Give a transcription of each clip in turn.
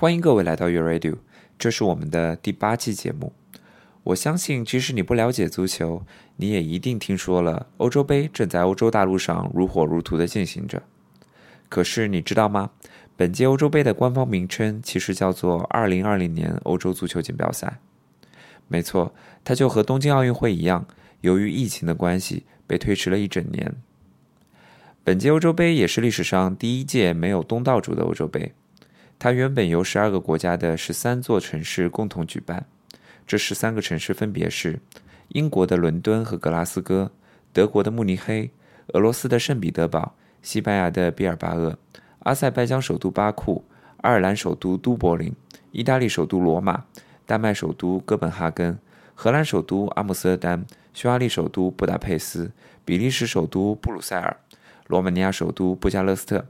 欢迎各位来到 Your Radio，这是我们的第八期节目。我相信，即使你不了解足球，你也一定听说了欧洲杯正在欧洲大陆上如火如荼的进行着。可是你知道吗？本届欧洲杯的官方名称其实叫做2020年欧洲足球锦标赛。没错，它就和东京奥运会一样，由于疫情的关系被推迟了一整年。本届欧洲杯也是历史上第一届没有东道主的欧洲杯。它原本由十二个国家的十三座城市共同举办，这十三个城市分别是英国的伦敦和格拉斯哥、德国的慕尼黑、俄罗斯的圣彼得堡、西班牙的毕尔巴鄂。阿塞拜疆首都巴库、爱尔兰首都都柏林、意大利首都罗马、丹麦首都哥本哈根、荷兰首都阿姆斯特丹、匈牙利首都布达佩斯、比利时首都布鲁塞尔、罗马尼亚首都布加勒斯特。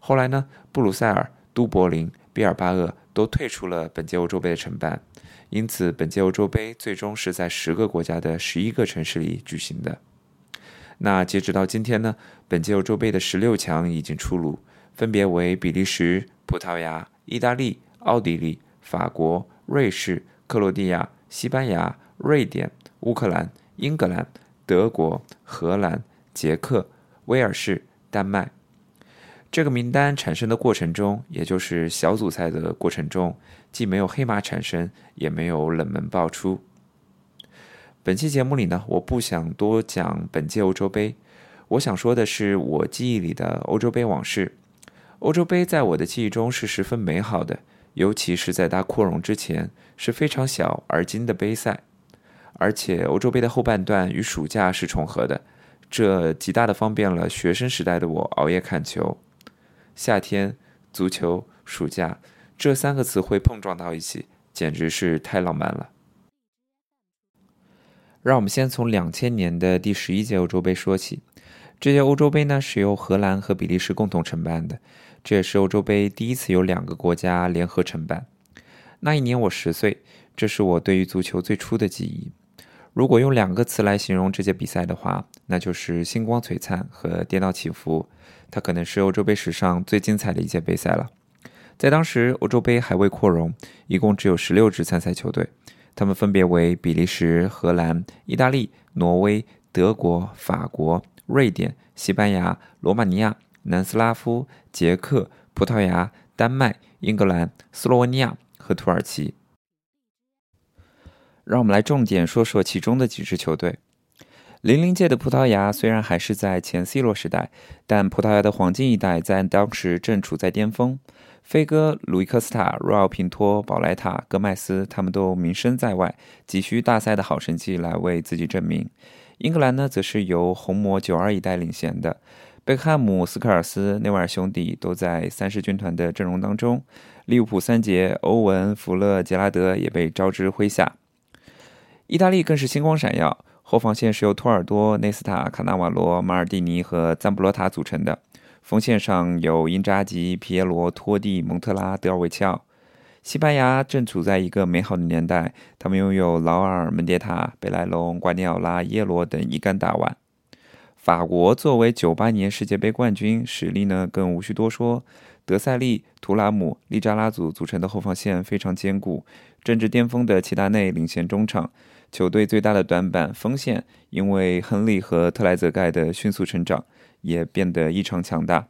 后来呢，布鲁塞尔、都柏林、毕尔巴鄂都退出了本届欧洲杯的承办，因此本届欧洲杯最终是在十个国家的十一个城市里举行的。那截止到今天呢，本届欧洲杯的十六强已经出炉。分别为比利时、葡萄牙、意大利、奥地利、法国、瑞士、克罗地亚、西班牙、瑞典、乌克兰、英格兰、德国、荷兰、捷克、威尔士、丹麦。这个名单产生的过程中，也就是小组赛的过程中，既没有黑马产生，也没有冷门爆出。本期节目里呢，我不想多讲本届欧洲杯，我想说的是我记忆里的欧洲杯往事。欧洲杯在我的记忆中是十分美好的，尤其是在它扩容之前是非常小而精的杯赛，而且欧洲杯的后半段与暑假是重合的，这极大的方便了学生时代的我熬夜看球。夏天、足球、暑假这三个词汇碰撞到一起，简直是太浪漫了。让我们先从两千年的第十一届欧洲杯说起，这届欧洲杯呢是由荷兰和比利时共同承办的。这也是欧洲杯第一次由两个国家联合承办。那一年我十岁，这是我对于足球最初的记忆。如果用两个词来形容这届比赛的话，那就是星光璀璨和跌宕起伏。它可能是欧洲杯史上最精彩的一届杯赛了。在当时，欧洲杯还未扩容，一共只有十六支参赛球队，他们分别为比利时、荷兰、意大利、挪威、德国、法国、瑞典、西班牙、罗马尼亚。南斯拉夫、捷克、葡萄牙、丹麦、英格兰、斯洛文尼亚和土耳其。让我们来重点说说其中的几支球队。零零届的葡萄牙虽然还是在前 C 罗时代，但葡萄牙的黄金一代在当时正处在巅峰。飞哥、鲁伊科斯塔、若奥平托、保莱塔、戈麦斯，他们都名声在外，急需大赛的好成绩来为自己证明。英格兰呢，则是由红魔九二一代领衔的。贝克汉姆、斯科尔斯、内维尔兄弟都在三狮军团的阵容当中，利物浦三杰欧文、福勒、杰拉德也被招之麾下。意大利更是星光闪耀，后防线是由托尔多、内斯塔、卡纳瓦罗、马尔蒂尼和赞布罗塔组成的，锋线上有因扎吉、皮耶罗、托蒂、蒙特拉、德尔维奇奥。西班牙正处在一个美好的年代，他们拥有劳尔、门迭塔、贝莱隆、瓜迪奥拉、耶罗等一干大腕。法国作为九八年世界杯冠军，实力呢更无需多说。德塞利、图拉姆、利扎拉祖组成的后防线非常坚固。政治巅峰的齐达内领衔中场。球队最大的短板锋线，因为亨利和特莱泽盖的迅速成长，也变得异常强大。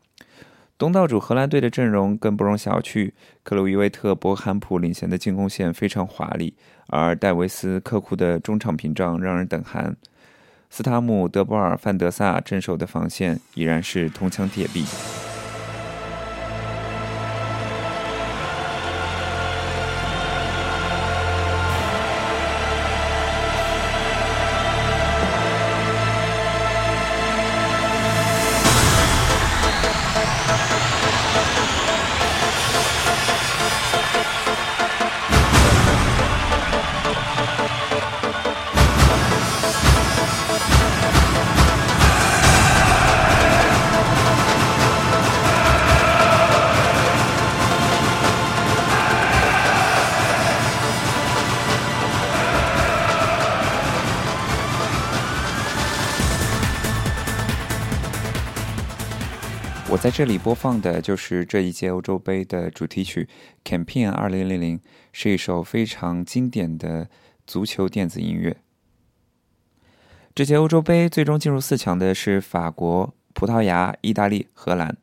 东道主荷兰队的阵容更不容小觑。克鲁伊维特、博坎普领衔的进攻线非常华丽，而戴维斯、克库的中场屏障让人等寒。斯塔姆、德波尔、范德萨镇守的防线依然是铜墙铁壁。我在这里播放的就是这一届欧洲杯的主题曲《Campaign 2000》，是一首非常经典的足球电子音乐。这届欧洲杯最终进入四强的是法国、葡萄牙、意大利、荷兰。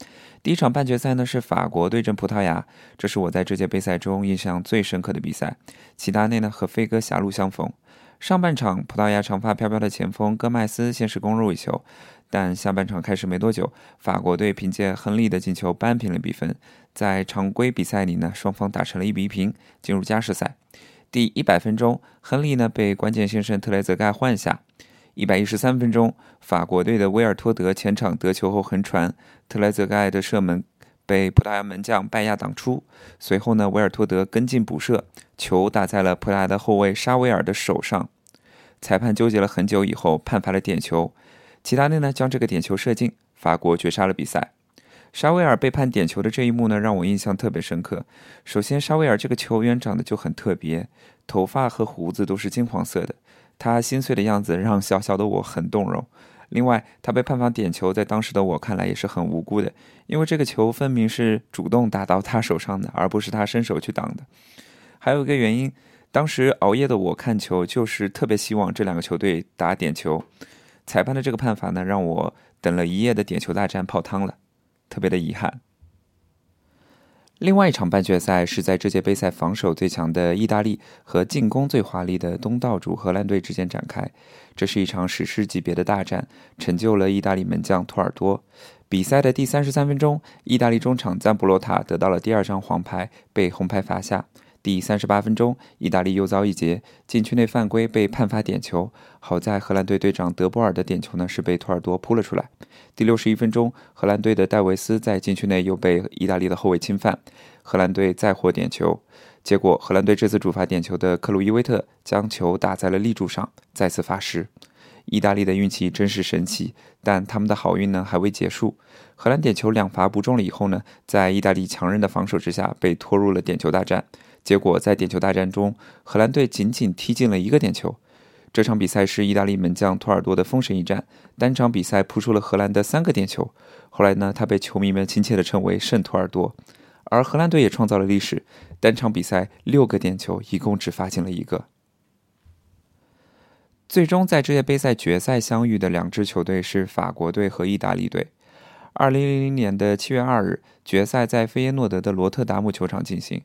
第一场半决赛呢是法国对阵葡萄牙，这是我在这届杯赛中印象最深刻的比赛。齐达内呢和飞哥狭路相逢。上半场，葡萄牙长发飘飘的前锋戈麦斯先是攻入一球，但下半场开始没多久，法国队凭借亨利的进球扳平了比分。在常规比赛里呢，双方打成了一比一平，进入加时赛。第一百分钟，亨利呢被关键先生特雷泽盖换下。一百一十三分钟，法国队的威尔托德前场得球后横传，特莱泽盖的射门被葡萄牙门将拜亚挡出。随后呢，维尔托德跟进补射，球打在了葡萄牙的后卫沙维尔的手上。裁判纠结了很久以后，判罚了点球。齐达内呢将这个点球射进，法国绝杀了比赛。沙维尔被判点球的这一幕呢，让我印象特别深刻。首先，沙维尔这个球员长得就很特别，头发和胡子都是金黄色的。他心碎的样子让小小的我很动容。另外，他被判罚点球，在当时的我看来也是很无辜的，因为这个球分明是主动打到他手上的，而不是他伸手去挡的。还有一个原因，当时熬夜的我看球，就是特别希望这两个球队打点球。裁判的这个判罚呢，让我等了一夜的点球大战泡汤了，特别的遗憾。另外一场半决赛是在这届杯赛防守最强的意大利和进攻最华丽的东道主荷兰队之间展开。这是一场史诗级别的大战，成就了意大利门将托尔多。比赛的第三十三分钟，意大利中场赞布洛塔得到了第二张黄牌，被红牌罚下。第三十八分钟，意大利又遭一劫，禁区内犯规被判罚点球。好在荷兰队队长德波尔的点球呢是被托尔多扑了出来。第六十一分钟，荷兰队的戴维斯在禁区内又被意大利的后卫侵犯，荷兰队再获点球。结果，荷兰队这次主罚点球的克鲁伊维特将球打在了立柱上，再次罚失。意大利的运气真是神奇，但他们的好运呢还未结束。荷兰点球两罚不中了以后呢，在意大利强韧的防守之下被拖入了点球大战。结果在点球大战中，荷兰队仅仅踢进了一个点球。这场比赛是意大利门将托尔多的封神一战，单场比赛扑出了荷兰的三个点球。后来呢，他被球迷们亲切地称为“圣托尔多”。而荷兰队也创造了历史，单场比赛六个点球，一共只罚进了一个。最终在这届杯赛决赛相遇的两支球队是法国队和意大利队。二零零零年的七月二日，决赛在费耶诺德的罗特达姆球场进行。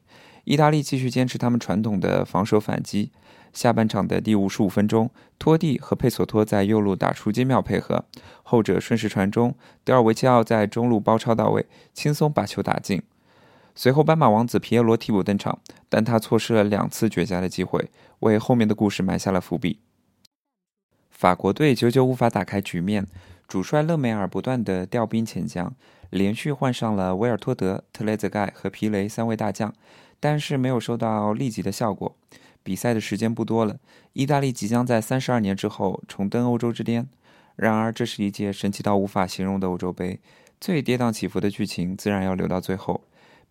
意大利继续坚持他们传统的防守反击。下半场的第五十五分钟，托蒂和佩索托在右路打出精妙配合，后者顺势传中，德尔维奇奥在中路包抄到位，轻松把球打进。随后，斑马王子皮耶罗替补登场，但他错失了两次绝佳的机会，为后面的故事埋下了伏笔。法国队久久无法打开局面，主帅勒梅尔不断的调兵遣将，连续换上了维尔托德、特雷泽盖和皮雷三位大将。但是没有收到立即的效果。比赛的时间不多了，意大利即将在三十二年之后重登欧洲之巅。然而，这是一届神奇到无法形容的欧洲杯，最跌宕起伏的剧情自然要留到最后。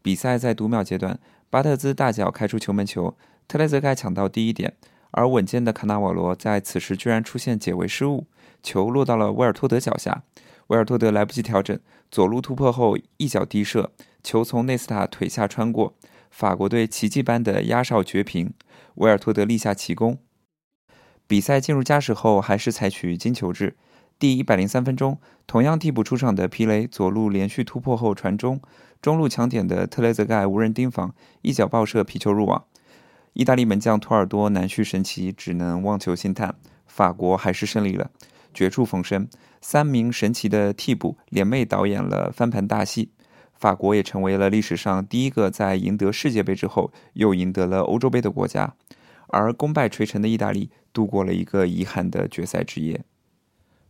比赛在读秒阶段，巴特兹大脚开出球门球，特雷泽盖抢到第一点，而稳健的卡纳瓦罗在此时居然出现解围失误，球落到了维尔托德脚下，维尔托德来不及调整，左路突破后一脚低射，球从内斯塔腿下穿过。法国队奇迹般的压哨绝平，维尔托德立下奇功。比赛进入加时后，还是采取金球制。第一百零三分钟，同样替补出场的皮雷左路连续突破后传中，中路抢点的特雷泽盖无人盯防，一脚爆射皮球入网。意大利门将托尔多难续神奇，只能望球兴叹。法国还是胜利了，绝处逢生，三名神奇的替补联袂导演了翻盘大戏。法国也成为了历史上第一个在赢得世界杯之后又赢得了欧洲杯的国家，而功败垂成的意大利度过了一个遗憾的决赛之夜。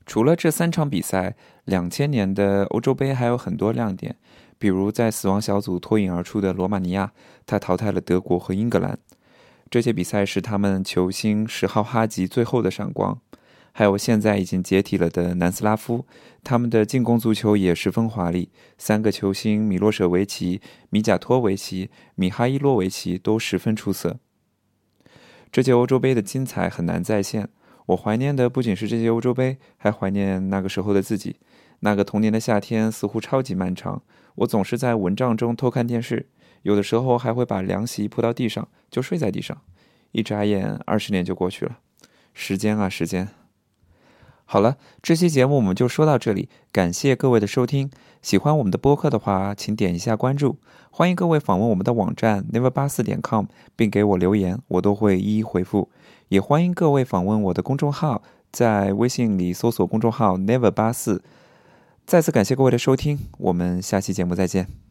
除了这三场比赛，两千年的欧洲杯还有很多亮点，比如在死亡小组脱颖而出的罗马尼亚，他淘汰了德国和英格兰。这些比赛是他们球星十号哈吉最后的闪光。还有现在已经解体了的南斯拉夫，他们的进攻足球也十分华丽。三个球星米洛舍维奇、米贾托维奇、米哈伊洛维奇都十分出色。这届欧洲杯的精彩很难再现。我怀念的不仅是这届欧洲杯，还怀念那个时候的自己。那个童年的夏天似乎超级漫长，我总是在蚊帐中偷看电视，有的时候还会把凉席铺到地上就睡在地上。一眨眼，二十年就过去了。时间啊，时间。好了，这期节目我们就说到这里，感谢各位的收听。喜欢我们的播客的话，请点一下关注。欢迎各位访问我们的网站 never 八四点 com，并给我留言，我都会一一回复。也欢迎各位访问我的公众号，在微信里搜索公众号 never 八四。再次感谢各位的收听，我们下期节目再见。